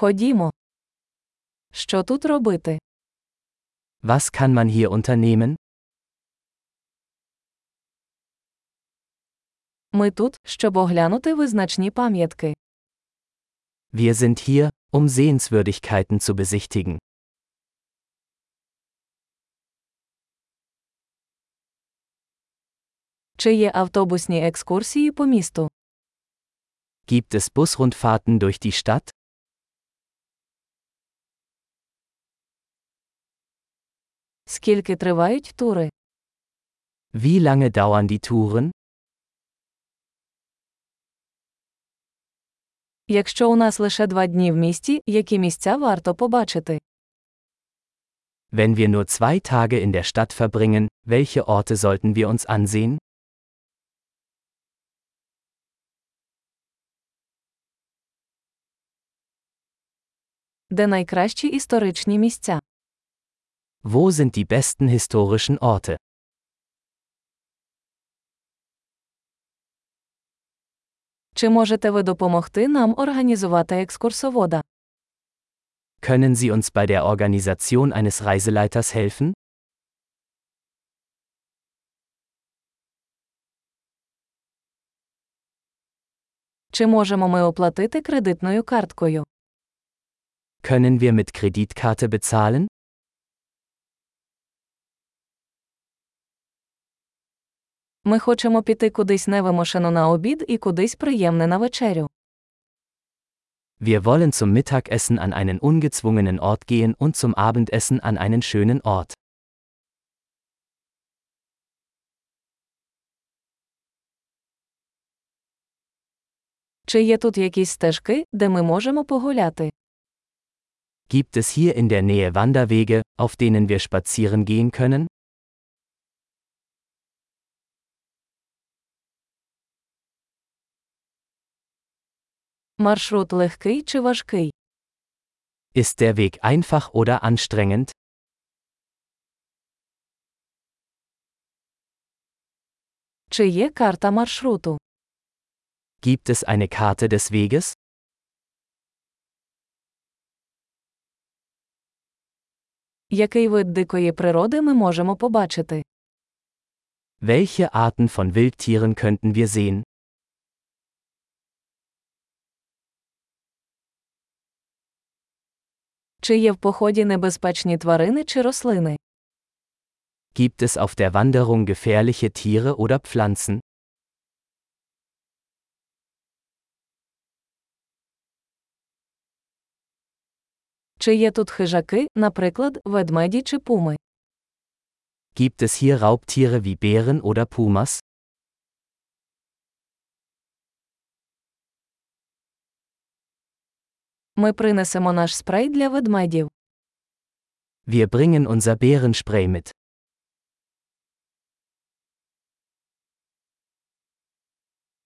Ходімо. Що тут робити? Was kann man hier unternehmen? Ми тут, щоб оглянути визначні пам'ятки. Wir sind hier, um Sehenswürdigkeiten zu besichtigen. Чи є автобусні екскурсії по місту? Gibt es Busrundfahrten durch die Stadt? Скільки тривають тури? Wie lange dauern die Touren? Якщо у нас лише два дні в місті, які місця варто побачити? Wenn wir nur zwei Tage in der Stadt verbringen, welche Orte sollten wir uns ansehen? Де найкращі історичні місця? Wo sind die besten historischen Orte? Чи можете ви допомогти нам організувати екскурсовода? Können Sie uns bei der Organisation eines Reiseleiters helfen? Чи можемо ми оплатити кредитною карткою? Können wir mit Kreditkarte bezahlen? Ми хочемо піти кудись невимушено на обід і кудись приємне на вечерю. Wir wollen zum Mittagessen an einen ungezwungenen Ort gehen und zum Abendessen an einen schönen Ort. Чи є тут якісь стежки, де ми можемо погуляти? Gibt es hier in der Nähe Wanderwege, auf denen wir spazieren gehen können? Маршрут легкий чи важкий? Ist der Weg einfach oder anstrengend? Чи є карта маршруту? Gibt es eine Karte des Weges? Який вид дикої природи ми можемо побачити? Welche Arten von Wildtieren könnten wir sehen? Чи є в поході небезпечні тварини чи рослини? Gibt es auf der Wanderung gefährliche Tiere oder Pflanzen? Чи є тут хижаки, наприклад, ведмеді чи пуми? Gibt es hier Raubtiere wie Bären oder Pumas? Ми принесемо наш спрей для ведмедів. Wir bringen unser Bärenspray mit.